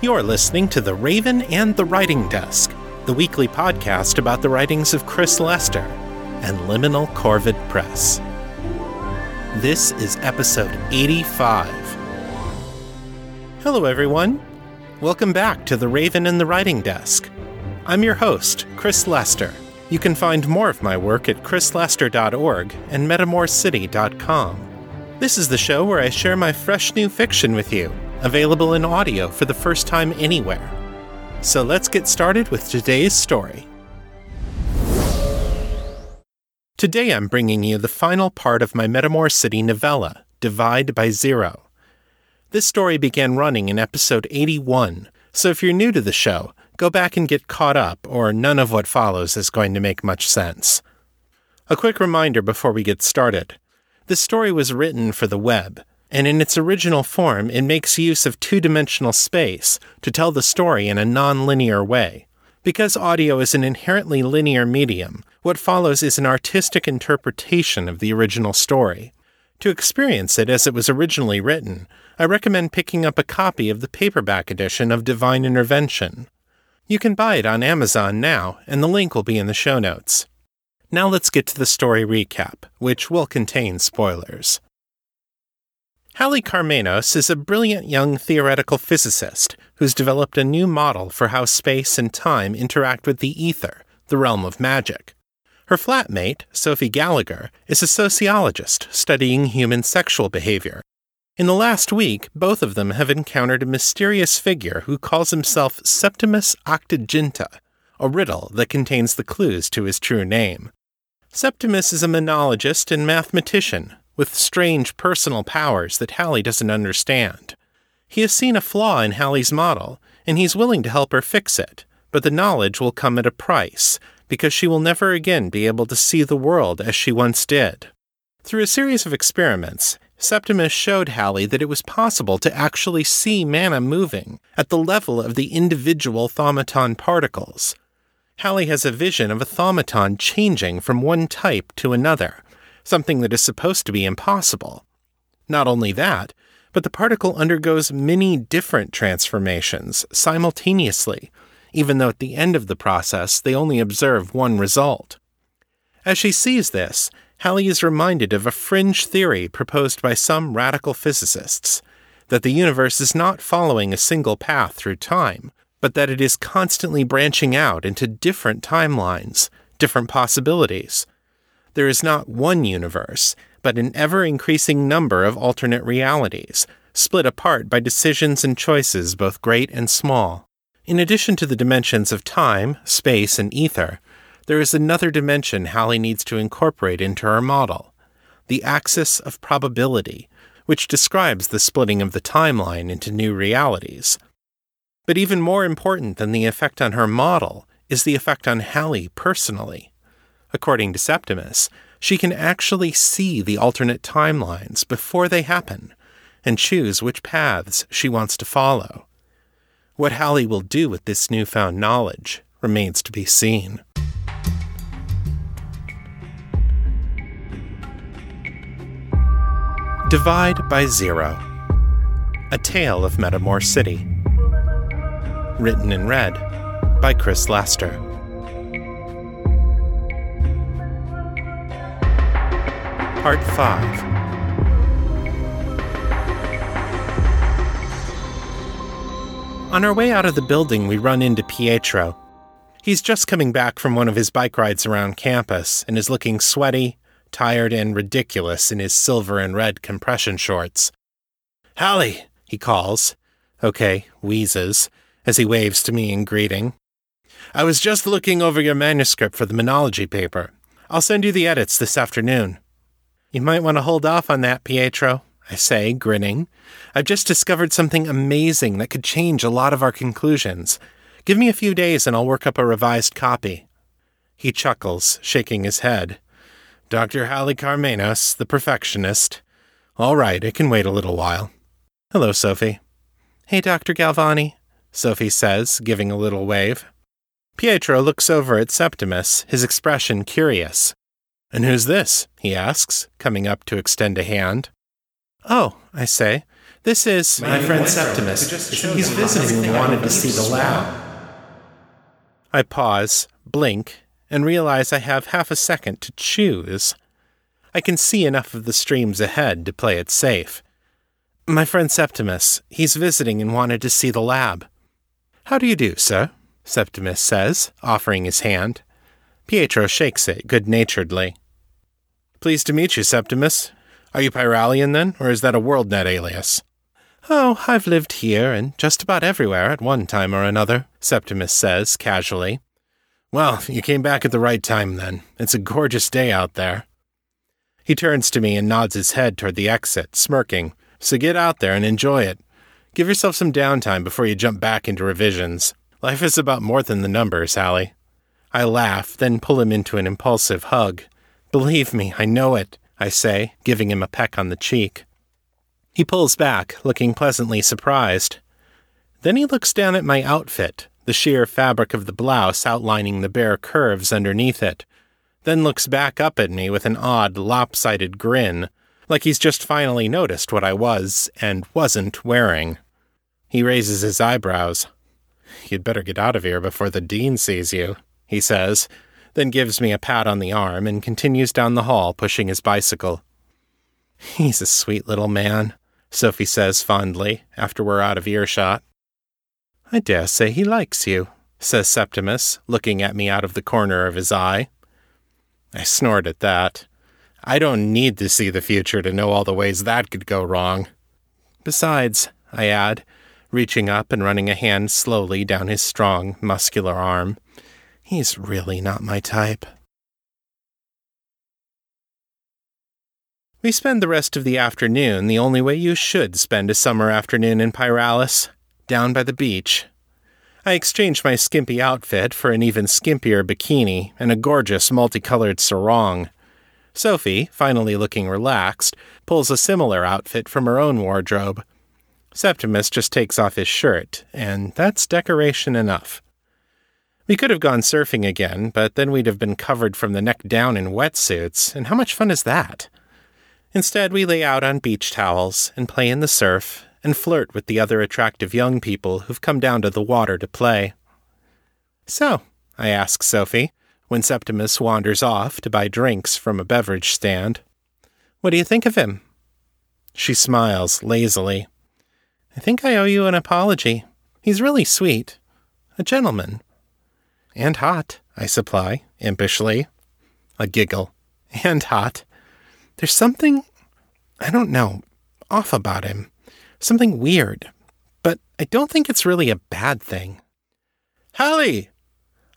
You're listening to The Raven and the Writing Desk, the weekly podcast about the writings of Chris Lester and Liminal Corvid Press. This is episode 85. Hello, everyone. Welcome back to The Raven and the Writing Desk. I'm your host, Chris Lester. You can find more of my work at chrislester.org and metamorcity.com. This is the show where I share my fresh new fiction with you available in audio for the first time anywhere. So let's get started with today's story. Today I'm bringing you the final part of my Metamor City novella, Divide by Zero. This story began running in episode 81, so if you're new to the show, go back and get caught up, or none of what follows is going to make much sense. A quick reminder before we get started. This story was written for the web, and in its original form, it makes use of two dimensional space to tell the story in a non linear way. Because audio is an inherently linear medium, what follows is an artistic interpretation of the original story. To experience it as it was originally written, I recommend picking up a copy of the paperback edition of Divine Intervention. You can buy it on Amazon now, and the link will be in the show notes. Now let's get to the story recap, which will contain spoilers. Hallie Carmenos is a brilliant young theoretical physicist who's developed a new model for how space and time interact with the ether, the realm of magic. Her flatmate, Sophie Gallagher, is a sociologist studying human sexual behavior. In the last week, both of them have encountered a mysterious figure who calls himself Septimus Octoginta, a riddle that contains the clues to his true name. Septimus is a manologist and mathematician with strange personal powers that Hallie doesn't understand. He has seen a flaw in Hallie's model, and he's willing to help her fix it, but the knowledge will come at a price, because she will never again be able to see the world as she once did. Through a series of experiments, Septimus showed Hallie that it was possible to actually see mana moving at the level of the individual thaumaton particles. Hallie has a vision of a thaumaton changing from one type to another, something that is supposed to be impossible. Not only that, but the particle undergoes many different transformations simultaneously, even though at the end of the process they only observe one result. As she sees this, Hallie is reminded of a fringe theory proposed by some radical physicists that the universe is not following a single path through time, but that it is constantly branching out into different timelines, different possibilities, there is not one universe, but an ever increasing number of alternate realities, split apart by decisions and choices both great and small. In addition to the dimensions of time, space, and ether, there is another dimension Hallie needs to incorporate into her model the axis of probability, which describes the splitting of the timeline into new realities. But even more important than the effect on her model is the effect on Hallie personally. According to Septimus, she can actually see the alternate timelines before they happen and choose which paths she wants to follow. What Hallie will do with this newfound knowledge remains to be seen. Divide by Zero A Tale of Metamor City. Written and read by Chris Lester. Part 5 On our way out of the building, we run into Pietro. He's just coming back from one of his bike rides around campus and is looking sweaty, tired, and ridiculous in his silver and red compression shorts. Hallie, he calls. Okay, wheezes, as he waves to me in greeting. I was just looking over your manuscript for the manology paper. I'll send you the edits this afternoon. You might want to hold off on that, Pietro, I say, grinning. I've just discovered something amazing that could change a lot of our conclusions. Give me a few days and I'll work up a revised copy. He chuckles, shaking his head. Dr. Hallie Karmenos, the perfectionist. All right, it can wait a little while. Hello, Sophie. Hey, Dr. Galvani, Sophie says, giving a little wave. Pietro looks over at Septimus, his expression curious. And who's this? he asks, coming up to extend a hand. Oh, I say, This is my, friend Septimus. He's visiting and wanted to see the lab. I pause, blink, and realize I have half a second to choose. I can see enough of the streams ahead to play it safe. My friend Septimus, he's visiting and wanted to see the lab. How do you do, sir? Septimus says, offering his hand. Pietro shakes it good naturedly. Pleased to meet you, Septimus. Are you Pyralian then, or is that a WorldNet alias? Oh, I've lived here and just about everywhere at one time or another, Septimus says casually. Well, you came back at the right time then. It's a gorgeous day out there. He turns to me and nods his head toward the exit, smirking. So get out there and enjoy it. Give yourself some downtime before you jump back into revisions. Life is about more than the numbers, Hallie. I laugh, then pull him into an impulsive hug. Believe me, I know it, I say, giving him a peck on the cheek. He pulls back, looking pleasantly surprised. Then he looks down at my outfit, the sheer fabric of the blouse outlining the bare curves underneath it, then looks back up at me with an odd, lopsided grin, like he's just finally noticed what I was and wasn't wearing. He raises his eyebrows. You'd better get out of here before the dean sees you he says, then gives me a pat on the arm and continues down the hall pushing his bicycle. He's a sweet little man, Sophie says fondly, after we're out of earshot. I dare say he likes you, says Septimus, looking at me out of the corner of his eye. I snort at that. I don't need to see the future to know all the ways that could go wrong. Besides, I add, reaching up and running a hand slowly down his strong, muscular arm, He's really not my type. We spend the rest of the afternoon the only way you should spend a summer afternoon in Pyralis, down by the beach. I exchange my skimpy outfit for an even skimpier bikini and a gorgeous multicolored sarong. Sophie, finally looking relaxed, pulls a similar outfit from her own wardrobe. Septimus just takes off his shirt, and that's decoration enough. We could have gone surfing again, but then we'd have been covered from the neck down in wetsuits, and how much fun is that? Instead, we lay out on beach towels and play in the surf and flirt with the other attractive young people who've come down to the water to play. So, I ask Sophie, when Septimus wanders off to buy drinks from a beverage stand, what do you think of him? She smiles lazily. I think I owe you an apology. He's really sweet. A gentleman. And hot, I supply, impishly. A giggle. And hot. There's something, I don't know, off about him. Something weird. But I don't think it's really a bad thing. Hallie!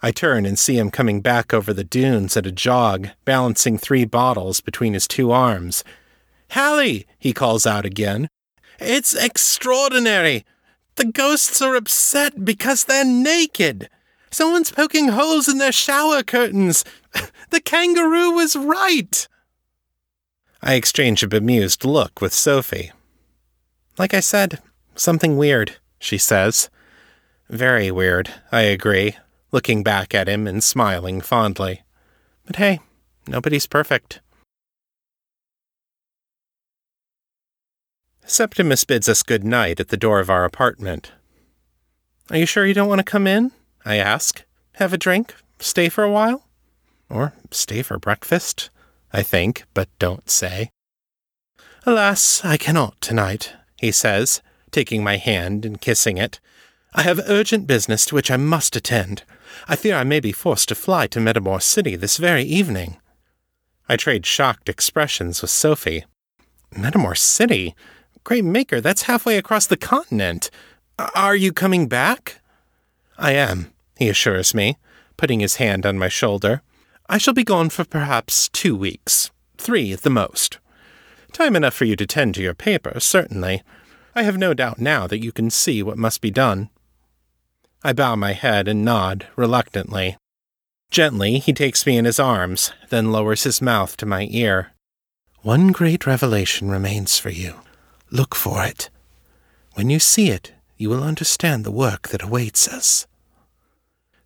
I turn and see him coming back over the dunes at a jog, balancing three bottles between his two arms. Hallie! he calls out again. It's extraordinary! The ghosts are upset because they're naked! Someone's poking holes in their shower curtains. The kangaroo was right. I exchange a bemused look with Sophie. Like I said, something weird, she says. Very weird, I agree, looking back at him and smiling fondly. But hey, nobody's perfect. Septimus bids us good night at the door of our apartment. Are you sure you don't want to come in? I ask. Have a drink? Stay for a while? Or stay for breakfast? I think, but don't say. Alas, I cannot tonight, he says, taking my hand and kissing it. I have urgent business to which I must attend. I fear I may be forced to fly to Metamor City this very evening. I trade shocked expressions with Sophie. Metamor City? Great Maker, that's halfway across the continent. Are you coming back? I am, he assures me, putting his hand on my shoulder. I shall be gone for perhaps two weeks, three at the most. Time enough for you to tend to your paper, certainly. I have no doubt now that you can see what must be done. I bow my head and nod reluctantly. Gently, he takes me in his arms, then lowers his mouth to my ear. One great revelation remains for you. Look for it. When you see it, you will understand the work that awaits us.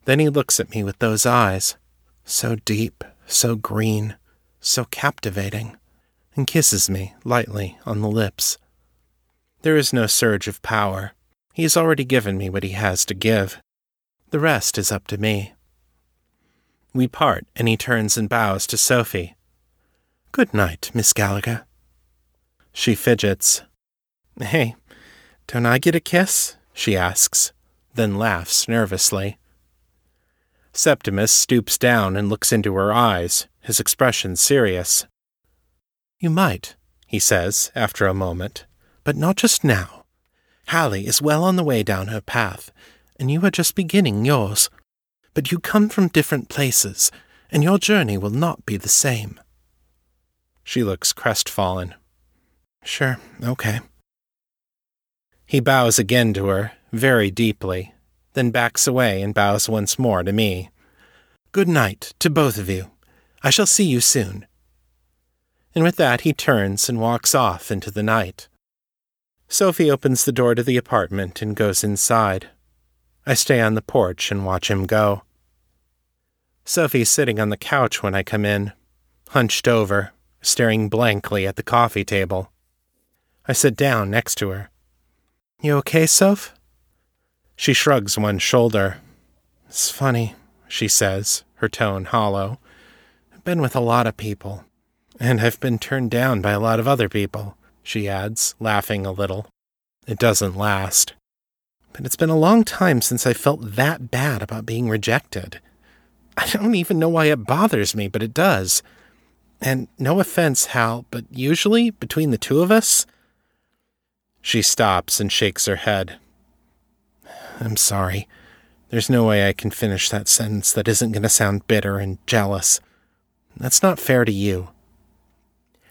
Then he looks at me with those eyes, so deep, so green, so captivating, and kisses me lightly on the lips. There is no surge of power. He has already given me what he has to give. The rest is up to me. We part, and he turns and bows to Sophie. Good night, Miss Gallagher. She fidgets. Hey, don't I get a kiss? she asks, then laughs nervously. Septimus stoops down and looks into her eyes, his expression serious. You might, he says after a moment, but not just now. Hallie is well on the way down her path, and you are just beginning yours. But you come from different places, and your journey will not be the same. She looks crestfallen. Sure, okay. He bows again to her, very deeply, then backs away and bows once more to me. Good night to both of you. I shall see you soon. And with that, he turns and walks off into the night. Sophie opens the door to the apartment and goes inside. I stay on the porch and watch him go. Sophie's sitting on the couch when I come in, hunched over, staring blankly at the coffee table. I sit down next to her. You okay, Soph? She shrugs one shoulder. It's funny, she says, her tone hollow. I've been with a lot of people, and I've been turned down by a lot of other people, she adds, laughing a little. It doesn't last. But it's been a long time since I felt that bad about being rejected. I don't even know why it bothers me, but it does. And no offense, Hal, but usually, between the two of us. She stops and shakes her head. I'm sorry. There's no way I can finish that sentence that isn't going to sound bitter and jealous. That's not fair to you.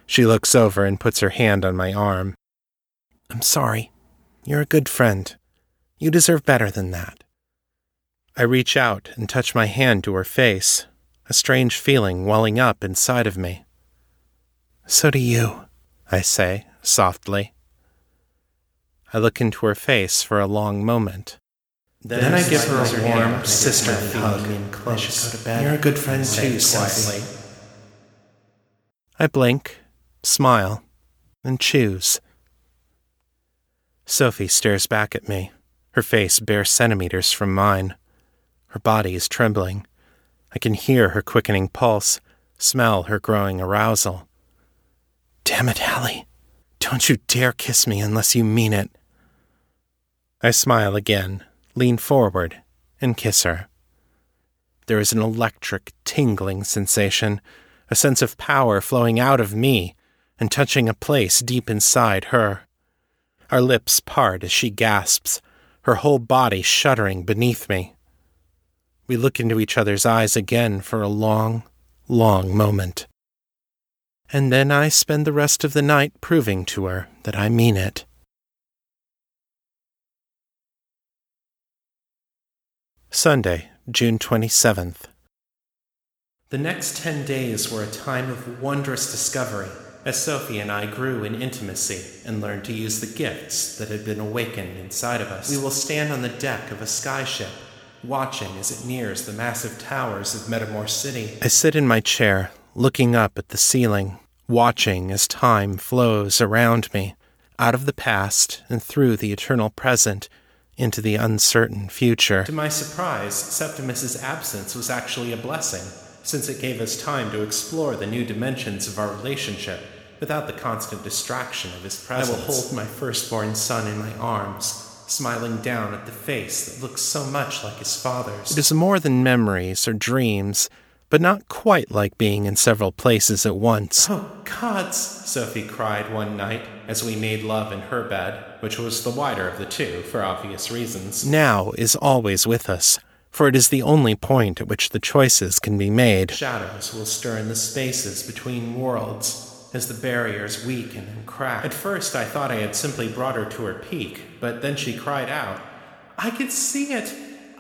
She looks over and puts her hand on my arm. I'm sorry. You're a good friend. You deserve better than that. I reach out and touch my hand to her face, a strange feeling welling up inside of me. So do you, I say softly. I look into her face for a long moment. Then, then I give her a warm, sisterly hug and close. Go to bed. You're a good friend too, Sophie. I blink, smile, and choose. Sophie stares back at me, her face bare centimeters from mine. Her body is trembling. I can hear her quickening pulse, smell her growing arousal. Damn it, Hallie. Don't you dare kiss me unless you mean it. I smile again, lean forward, and kiss her. There is an electric, tingling sensation, a sense of power flowing out of me and touching a place deep inside her. Our lips part as she gasps, her whole body shuddering beneath me. We look into each other's eyes again for a long, long moment. And then I spend the rest of the night proving to her that I mean it. Sunday, June 27th. The next ten days were a time of wondrous discovery as Sophie and I grew in intimacy and learned to use the gifts that had been awakened inside of us. We will stand on the deck of a skyship, watching as it nears the massive towers of Metamor City. I sit in my chair, looking up at the ceiling, watching as time flows around me, out of the past and through the eternal present into the uncertain future. To my surprise, Septimus's absence was actually a blessing, since it gave us time to explore the new dimensions of our relationship without the constant distraction of his presence. I will hold my firstborn son in my arms, smiling down at the face that looks so much like his father's. It is more than memories or dreams, but not quite like being in several places at once. Oh, gods, Sophie cried one night as we made love in her bed, which was the wider of the two for obvious reasons. Now is always with us, for it is the only point at which the choices can be made. Shadows will stir in the spaces between worlds as the barriers weaken and crack. At first, I thought I had simply brought her to her peak, but then she cried out, I could see it!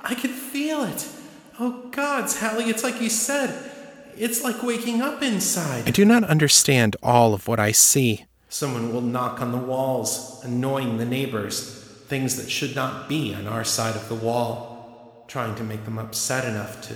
I could feel it! Oh, gods, Hallie, it's like you said. It's like waking up inside. I do not understand all of what I see. Someone will knock on the walls, annoying the neighbors, things that should not be on our side of the wall, trying to make them upset enough to.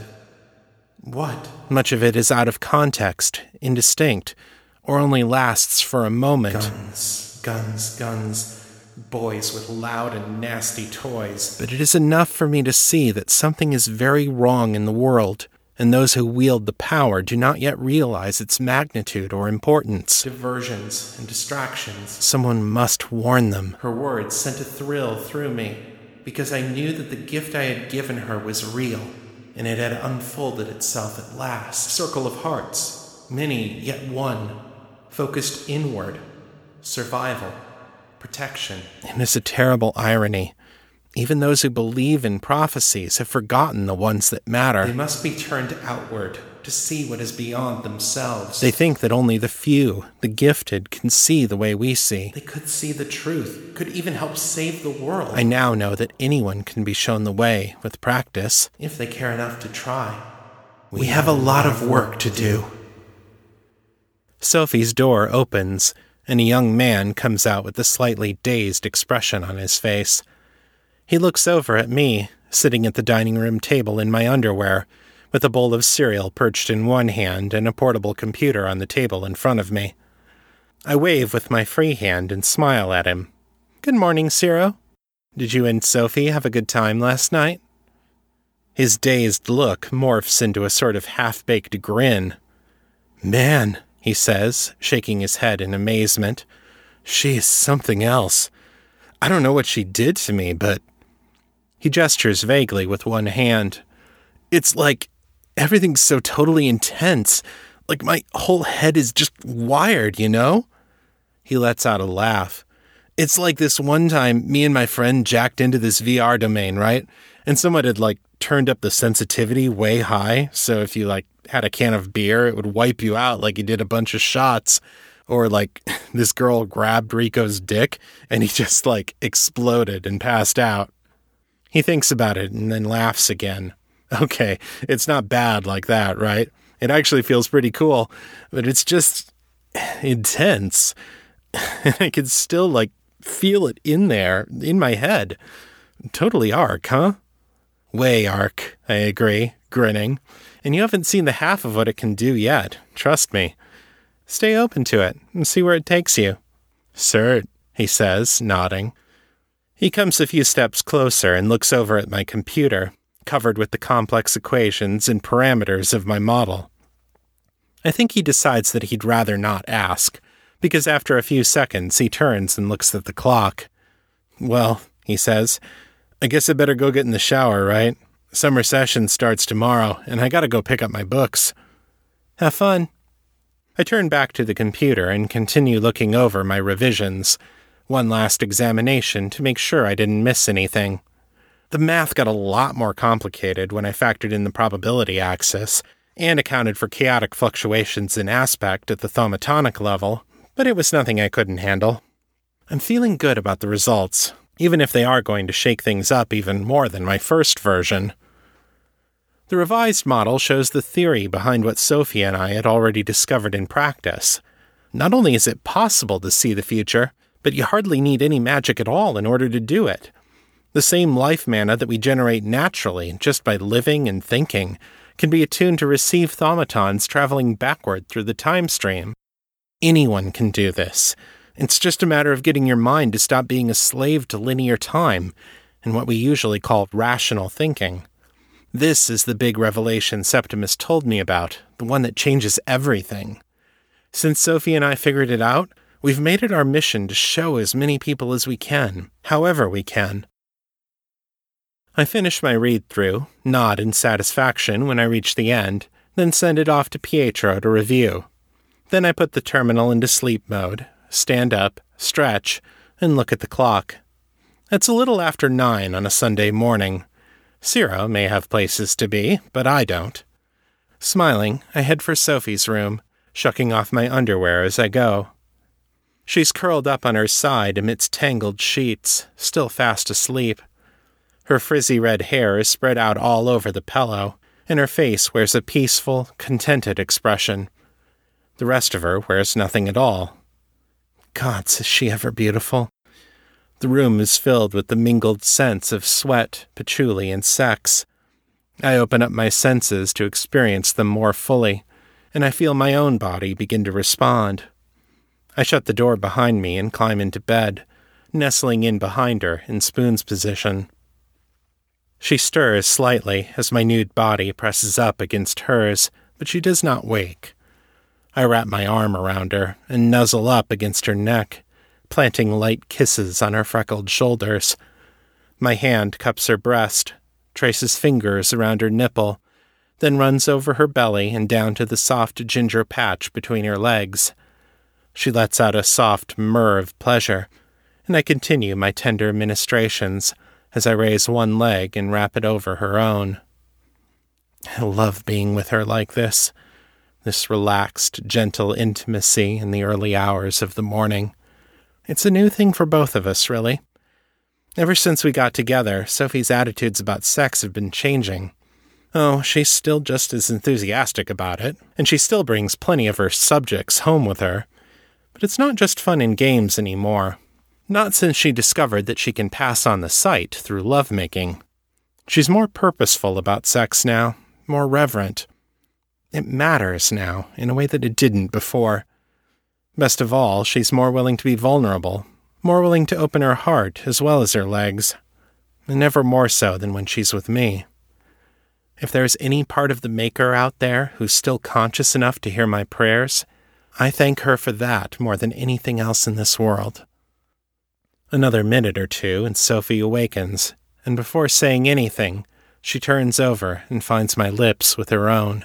What? Much of it is out of context, indistinct, or only lasts for a moment. Guns, guns, guns. Boys with loud and nasty toys. But it is enough for me to see that something is very wrong in the world, and those who wield the power do not yet realize its magnitude or importance. Diversions and distractions. Someone must warn them. Her words sent a thrill through me because I knew that the gift I had given her was real and it had unfolded itself at last. Circle of hearts, many yet one, focused inward, survival, protection. And it's a terrible irony. Even those who believe in prophecies have forgotten the ones that matter. They must be turned outward to see what is beyond themselves. They think that only the few, the gifted, can see the way we see. They could see the truth, could even help save the world. I now know that anyone can be shown the way with practice. If they care enough to try. We, we have, have, a lot of work to do. Sophie's door opens, and a young man comes out with a slightly dazed expression on his face. He looks over at me, sitting at the dining room table in my underwear, with a bowl of cereal perched in one hand and a portable computer on the table in front of me. I wave with my free hand and smile at him. Good morning, Ciro. Did you and Sophie have a good time last night? His dazed look morphs into a sort of half baked grin. Man, he says, shaking his head in amazement. She is something else. I don't know what she did to me, but. He gestures vaguely with one hand. It's like everything's so totally intense. Like my whole head is just wired, you know? He lets out a laugh. It's like this one time me and my friend jacked into this VR domain, right? And someone had like turned up the sensitivity way high. So if you like had a can of beer, it would wipe you out like he did a bunch of shots. Or like this girl grabbed Rico's dick and he just like exploded and passed out. He thinks about it and then laughs again. Okay, it's not bad like that, right? It actually feels pretty cool, but it's just intense. And I can still like feel it in there, in my head. Totally arc, huh? Way arc, I agree, grinning. And you haven't seen the half of what it can do yet, trust me. Stay open to it and see where it takes you. Cert, he says, nodding. He comes a few steps closer and looks over at my computer covered with the complex equations and parameters of my model. I think he decides that he'd rather not ask, because after a few seconds he turns and looks at the clock. Well, he says, I guess I better go get in the shower, right? Summer session starts tomorrow, and I gotta go pick up my books. Have fun. I turn back to the computer and continue looking over my revisions. One last examination to make sure I didn't miss anything. The math got a lot more complicated when I factored in the probability axis and accounted for chaotic fluctuations in aspect at the thaumatonic level, but it was nothing I couldn't handle. I'm feeling good about the results, even if they are going to shake things up even more than my first version. The revised model shows the theory behind what Sophie and I had already discovered in practice. Not only is it possible to see the future, but you hardly need any magic at all in order to do it. The same life mana that we generate naturally just by living and thinking can be attuned to receive thaumatons traveling backward through the time stream. Anyone can do this. It's just a matter of getting your mind to stop being a slave to linear time and what we usually call rational thinking. This is the big revelation Septimus told me about, the one that changes everything. Since Sophie and I figured it out, we've made it our mission to show as many people as we can, however we can, I finish my read through, nod in satisfaction when I reach the end, then send it off to Pietro to review. Then I put the terminal into sleep mode, stand up, stretch, and look at the clock. It's a little after nine on a Sunday morning. Ciro may have places to be, but I don't. Smiling, I head for Sophie's room, shucking off my underwear as I go. She's curled up on her side amidst tangled sheets, still fast asleep. Her frizzy red hair is spread out all over the pillow, and her face wears a peaceful, contented expression. The rest of her wears nothing at all. Gods, is she ever beautiful? The room is filled with the mingled scents of sweat, patchouli, and sex. I open up my senses to experience them more fully, and I feel my own body begin to respond. I shut the door behind me and climb into bed, nestling in behind her in Spoon's position. She stirs slightly as my nude body presses up against hers, but she does not wake. I wrap my arm around her and nuzzle up against her neck, planting light kisses on her freckled shoulders. My hand cups her breast, traces fingers around her nipple, then runs over her belly and down to the soft ginger patch between her legs. She lets out a soft murr of pleasure, and I continue my tender ministrations as I raise one leg and wrap it over her own. I love being with her like this, this relaxed, gentle intimacy in the early hours of the morning. It's a new thing for both of us, really. Ever since we got together, Sophie's attitudes about sex have been changing. Oh, she's still just as enthusiastic about it, and she still brings plenty of her subjects home with her. But it's not just fun and games anymore. Not since she discovered that she can pass on the sight through lovemaking. She's more purposeful about sex now, more reverent. It matters now in a way that it didn't before. Best of all, she's more willing to be vulnerable, more willing to open her heart as well as her legs, and never more so than when she's with me. If there's any part of the Maker out there who's still conscious enough to hear my prayers, I thank her for that more than anything else in this world. Another minute or two, and Sophie awakens, and before saying anything, she turns over and finds my lips with her own.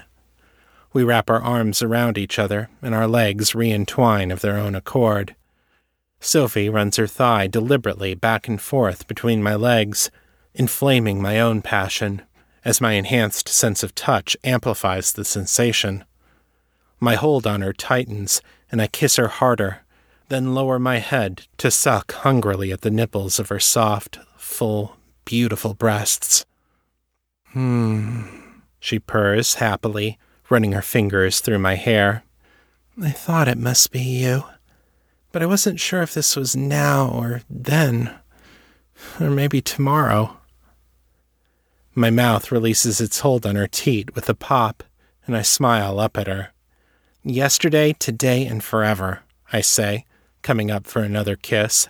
We wrap our arms around each other, and our legs re entwine of their own accord. Sophie runs her thigh deliberately back and forth between my legs, inflaming my own passion, as my enhanced sense of touch amplifies the sensation. My hold on her tightens, and I kiss her harder, then lower my head to suck hungrily at the nipples of her soft, full, beautiful breasts. Hmm, she purrs happily, running her fingers through my hair. I thought it must be you, but I wasn't sure if this was now or then, or maybe tomorrow. My mouth releases its hold on her teat with a pop, and I smile up at her. Yesterday, today, and forever, I say, coming up for another kiss.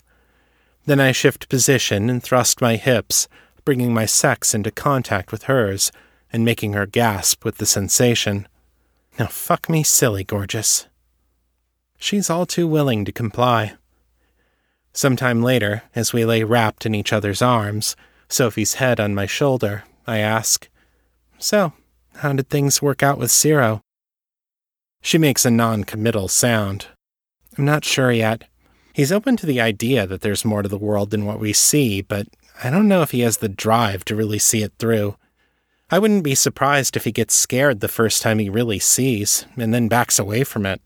Then I shift position and thrust my hips, bringing my sex into contact with hers and making her gasp with the sensation. Now fuck me silly, gorgeous. She's all too willing to comply. Some time later, as we lay wrapped in each other's arms, Sophie's head on my shoulder, I ask, So, how did things work out with Ciro? She makes a non committal sound, I'm not sure yet. He's open to the idea that there's more to the world than what we see, but I don't know if he has the drive to really see it through. I wouldn't be surprised if he gets scared the first time he really sees, and then backs away from it.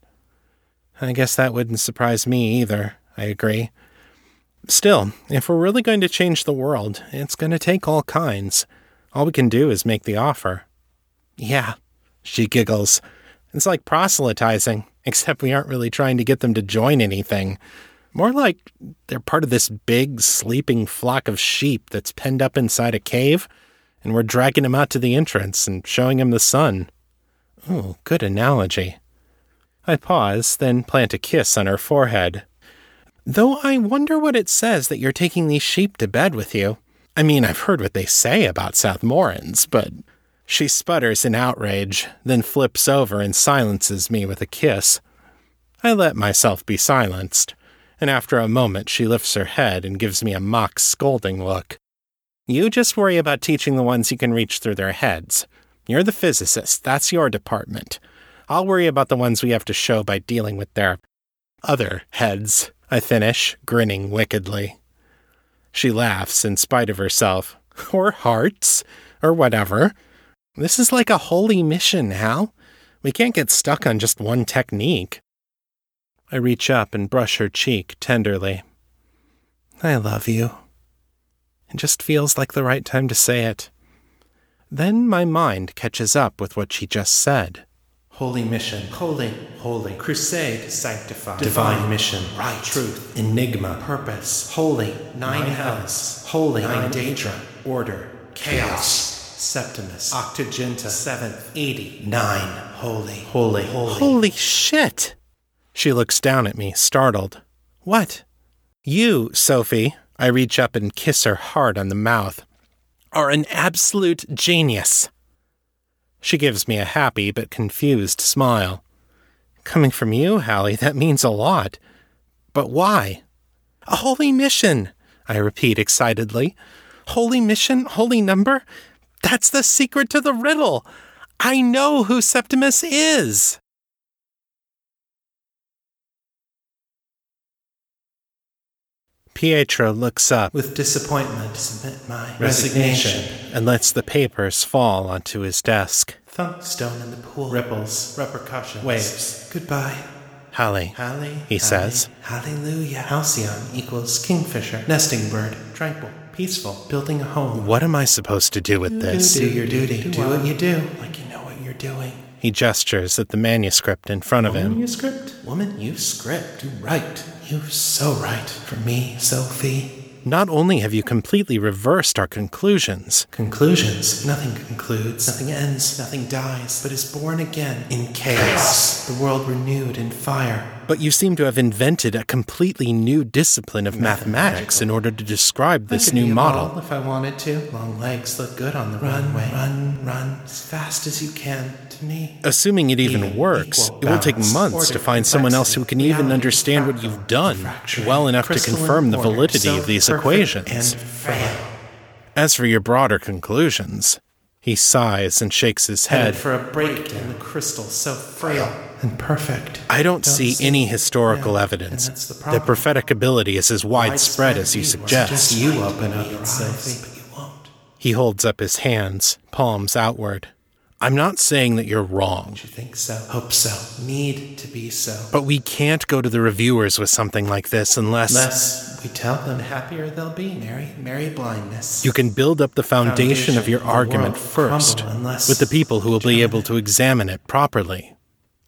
I guess that wouldn't surprise me either, I agree. Still, if we're really going to change the world, it's going to take all kinds. All we can do is make the offer. Yeah, she giggles. It's like proselytizing except we aren't really trying to get them to join anything. More like they're part of this big, sleeping flock of sheep that's penned up inside a cave, and we're dragging him out to the entrance and showing him the sun. Oh, good analogy. I pause, then plant a kiss on her forehead. Though I wonder what it says that you're taking these sheep to bed with you. I mean, I've heard what they say about Southmorans, but she sputters in outrage, then flips over and silences me with a kiss. I let myself be silenced, and after a moment she lifts her head and gives me a mock scolding look. You just worry about teaching the ones you can reach through their heads. You're the physicist, that's your department. I'll worry about the ones we have to show by dealing with their other heads, I finish, grinning wickedly. She laughs in spite of herself. Or hearts, or whatever. This is like a holy mission, Hal. We can't get stuck on just one technique. I reach up and brush her cheek tenderly. I love you. It just feels like the right time to say it. Then my mind catches up with what she just said. Holy mission, holy, holy, crusade, sanctified, divine mission, right, truth, enigma, purpose, holy, nine, nine hells, holy, nine daedra, order, chaos. Septimus, Octoginta, seventh, eighty, nine, holy, holy, holy. Holy shit! She looks down at me, startled. What? You, Sophie, I reach up and kiss her hard on the mouth, are an absolute genius. She gives me a happy but confused smile. Coming from you, Hallie, that means a lot. But why? A holy mission, I repeat excitedly. Holy mission, holy number? That's the secret to the riddle. I know who Septimus is. Pietro looks up With disappointment, submit my resignation. and lets the papers fall onto his desk. Thunk stone in the pool. Ripples, repercussions, waves. Goodbye. Hallie, Halle, he says. Hallelujah. Halcyon equals kingfisher, nesting bird, tranquil, peaceful, building a home. what am I supposed to do with this? Do your duty. Do, what you do, like you know what you're doing. He gestures at the manuscript in front of him. Woman, you script. Woman, you script. You right. You so right. For me, Sophie. Not only have you completely reversed our conclusions, Conclusions. Nothing concludes, nothing ends, nothing dies, but is born again in chaos. The world renewed in fire. but you seem to have invented a completely new discipline of mathematics in order to describe this new model. if I wanted to. Long legs look good on the runway. Run, run as fast as you can to me. Assuming it even works, it will take months to find someone else who can even understand what you've done well enough to confirm the validity of these equations. And. As for your broader conclusions, he sighs and shakes his head. for a break in the crystal so frail and perfect. I don't see any historical evidence that prophetic ability is as widespread as you suggest. you open up your eyes, but you won't. He holds up his hands, palms outward. I'm not saying that you're wrong, You think so? Hope so. Need to be so. but we can't go to the reviewers with something like this unless Less we tell them, the happier they'll be. Mary. Mary blindness. you can build up the foundation of your Foundation of the argument first unless with the people who will be able to examine it properly.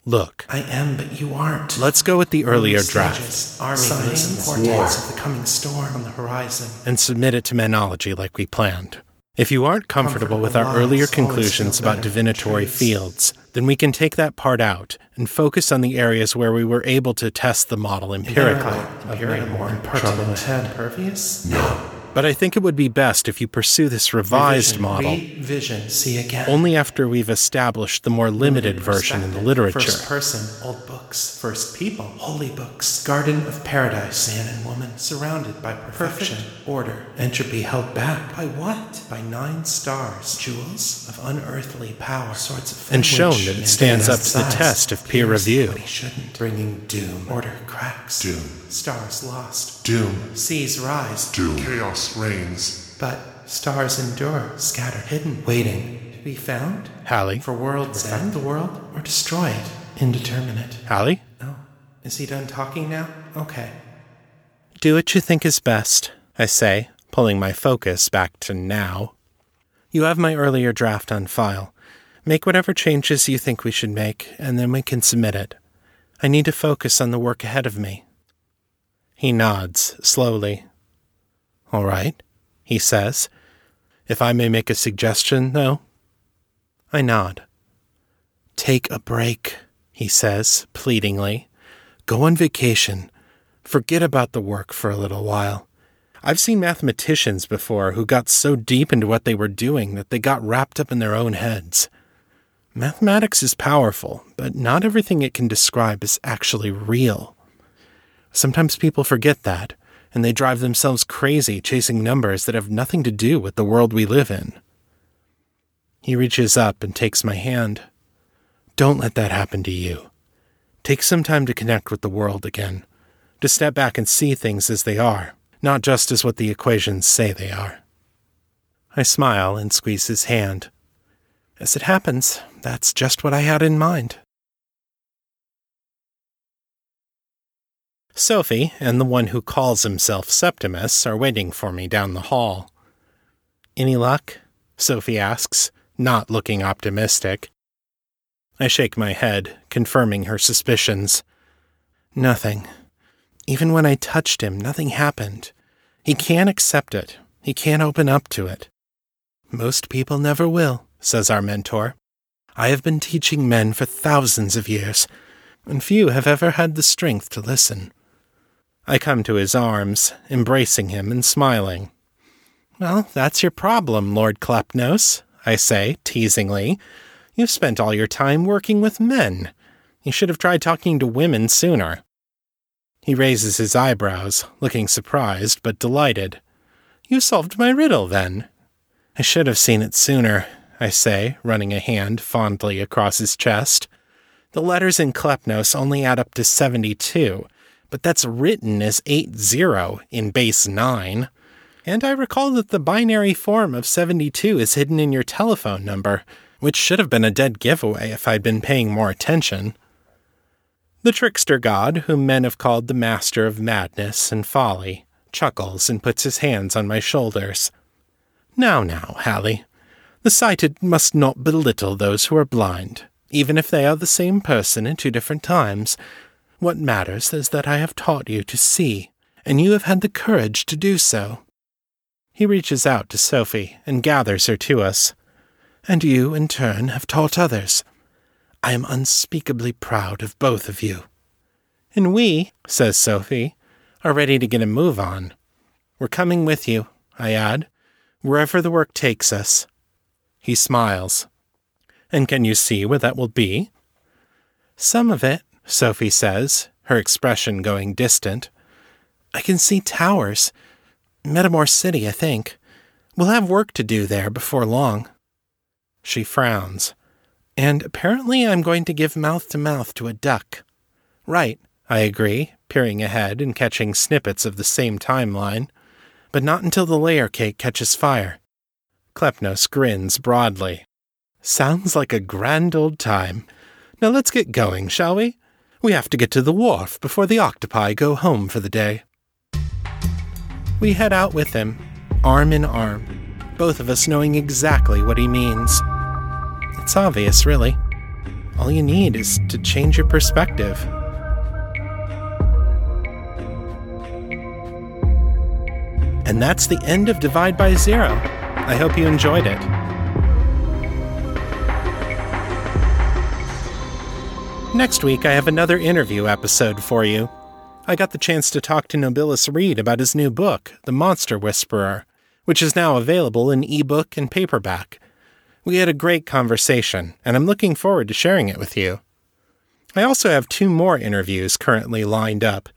Look, I am, but you aren't. let's go with the earlier Early draft stages, Army signs and portents of the coming storm on the horizon. and submit it to Manology like we planned. If you aren't comfortable with our earlier conclusions about divinatory fields, then we can take that part out and focus on the areas where we were able to test the model empirically. Empirical, more impertinent, impervious. No. But I think it would be best if you pursue this revised Revision, model Revision. See again. only after we've established the more limited version in the literature. First person, old books. First people, holy books. Garden of paradise, man and woman, surrounded by perfection, order, entropy held back. By what? By nine stars, jewels of unearthly power, sorts of And shown that it stands up to the test of peer review. He shouldn't. Bringing doom, order cracks, Doom. stars lost, Doom. seas rise, Doom. Chaos reigns. but stars endure, scattered, hidden, waiting to be found. Hallie? For world's end, the world, or destroy it. Indeterminate. Hallie? Oh, is he done talking now? Okay. Do what you think is best, I say, pulling my focus back to now. You have my earlier draft on file. Make whatever changes you think we should make, and then we can submit it. I need to focus on the work ahead of me. He nods slowly. All right, he says. If I may make a suggestion, though. I nod. Take a break, he says, pleadingly. Go on vacation. Forget about the work for a little while. I've seen mathematicians before who got so deep into what they were doing that they got wrapped up in their own heads. Mathematics is powerful, but not everything it can describe is actually real. Sometimes people forget that, and they drive themselves crazy chasing numbers that have nothing to do with the world we live in. He reaches up and takes my hand. Don't let that happen to you. Take some time to connect with the world again, to step back and see things as they are, not just as what the equations say they are. I smile and squeeze his hand. As it happens, that's just what I had in mind. Sophie and the one who calls himself Septimus are waiting for me down the hall. Any luck? Sophie asks, not looking optimistic. I shake my head, confirming her suspicions. Nothing. Even when I touched him, nothing happened. He can't accept it. He can't open up to it. Most people never will, says our mentor. I have been teaching men for thousands of years, and few have ever had the strength to listen. I come to his arms, embracing him and smiling. Well, that's your problem, Lord Klepnos, I say, teasingly. You've spent all your time working with men. You should have tried talking to women sooner. He raises his eyebrows, looking surprised but delighted. You solved my riddle, then. I should have seen it sooner, I say, running a hand fondly across his chest. The letters in Klepnos only add up to 72, but that's written as 80 in base 9. And I recall that the binary form of 72 is hidden in your telephone number, which should have been a dead giveaway if I'd been paying more attention. The trickster god, whom men have called the master of madness and folly, chuckles and puts his hands on my shoulders. Now, now, Hallie, the sighted must not belittle those who are blind even if they are the same person in two different times. What matters is that I have taught you to see, and you have had the courage to do so. He reaches out to Sophie and gathers her to us. And you, in turn, have taught others. I am unspeakably proud of both of you. And we, says Sophie, are ready to get a move on. We're coming with you, I add, wherever the work takes us. He smiles. And can you see where that will be? Some of it, Sophie says, her expression going distant. I can see towers. Metamor City, I think. We'll have work to do there before long. She frowns. And apparently I'm going to give mouth to mouth to a duck. Right, I agree, peering ahead and catching snippets of the same timeline. But not until the layer cake catches fire. Klepnos grins broadly. Sounds like a grand old time. Now let's get going, shall we? We have to get to the wharf before the octopi go home for the day. We head out with him, arm in arm, both of us knowing exactly what he means. It's obvious, really. All you need is to change your perspective. And that's the end of Divide by Zero. I hope you enjoyed it. Next week, I have another interview episode for you. I got the chance to talk to Nobilis Reed about his new book, The Monster Whisperer, which is now available in ebook and paperback. We had a great conversation, and I'm looking forward to sharing it with you. I also have two more interviews currently lined up.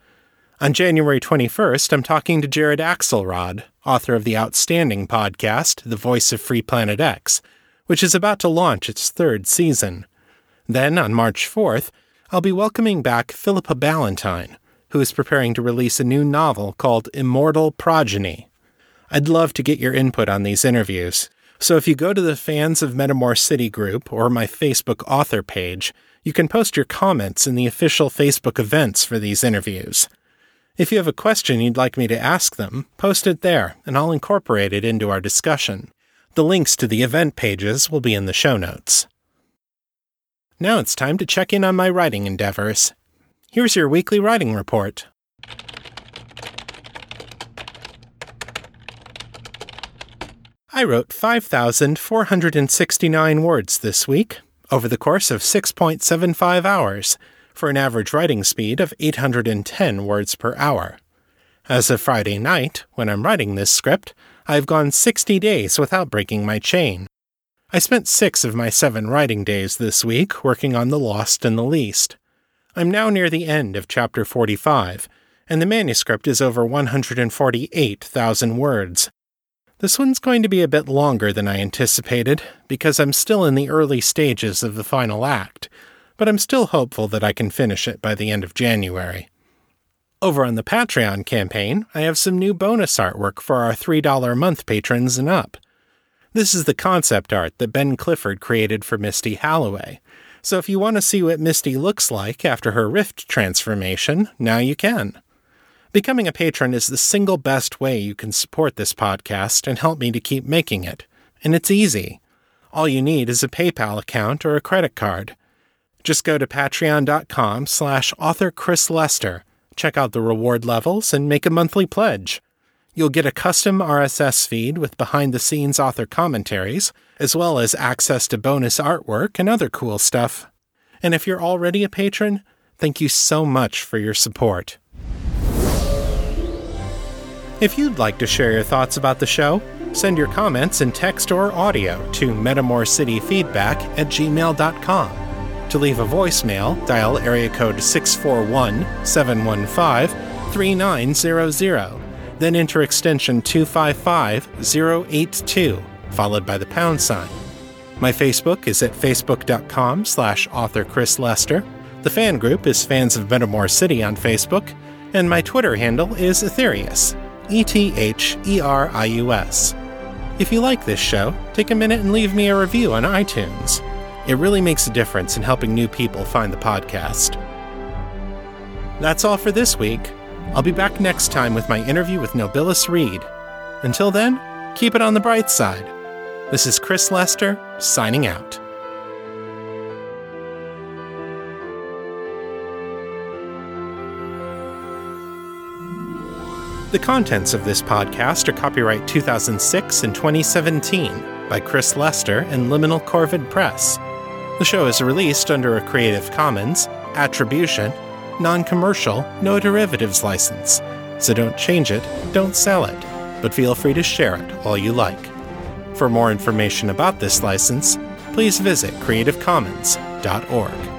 On January 21st, I'm talking to Jared Axelrod, author of the outstanding podcast, The Voice of Free Planet X, which is about to launch its third season. Then, on March 4th, I'll be welcoming back Philippa Ballantine, who is preparing to release a new novel called Immortal Progeny. I'd love to get your input on these interviews, so if you go to the Fans of Metamor City group or my Facebook author page, you can post your comments in the official Facebook events for these interviews. If you have a question you'd like me to ask them, post it there, and I'll incorporate it into our discussion. The links to the event pages will be in the show notes. Now it's time to check in on my writing endeavors. Here's your weekly writing report. I wrote 5,469 words this week, over the course of 6.75 hours, for an average writing speed of 810 words per hour. As of Friday night, when I'm writing this script, I've gone 60 days without breaking my chain. I spent six of my seven writing days this week working on The Lost and the Least. I'm now near the end of chapter 45, and the manuscript is over 148,000 words. This one's going to be a bit longer than I anticipated, because I'm still in the early stages of the final act, but I'm still hopeful that I can finish it by the end of January. Over on the Patreon campaign, I have some new bonus artwork for our $3 a month patrons and up. This is the concept art that Ben Clifford created for Misty Halloway. So if you want to see what Misty looks like after her rift transformation, now you can. Becoming a patron is the single best way you can support this podcast and help me to keep making it. And it's easy. All you need is a PayPal account or a credit card. Just go to patreon.com slash author Chris Lester, check out the reward levels, and make a monthly pledge. You'll get a custom RSS feed with behind the scenes author commentaries, as well as access to bonus artwork and other cool stuff. And if you're already a patron, thank you so much for your support. If you'd like to share your thoughts about the show, send your comments in text or audio to metamorcityfeedback at gmail.com. To leave a voicemail, dial area code 641 715 3900, then enter extension 255082, followed by the pound sign. My Facebook is at facebook.com slash author Chris Lester. The fan group is Fans of Metamor City on Facebook, and my Twitter handle is Etherius, E T H E R I U S. If you like this show, take a minute and leave me a review on iTunes. It really makes a difference in helping new people find the podcast. That's all for this week. I'll be back next time with my interview with Nobilis Reed. Until then, keep it on the bright side. This is Chris Lester, signing out. The contents of this podcast are copyright 2006 and 2017 by Chris Lester and Liminal Corvid Press. The show is released under a Creative Commons, Attribution, Non Commercial, No Derivatives license, so don't change it, don't sell it, but feel free to share it all you like. For more information about this license, please visit creativecommons.org.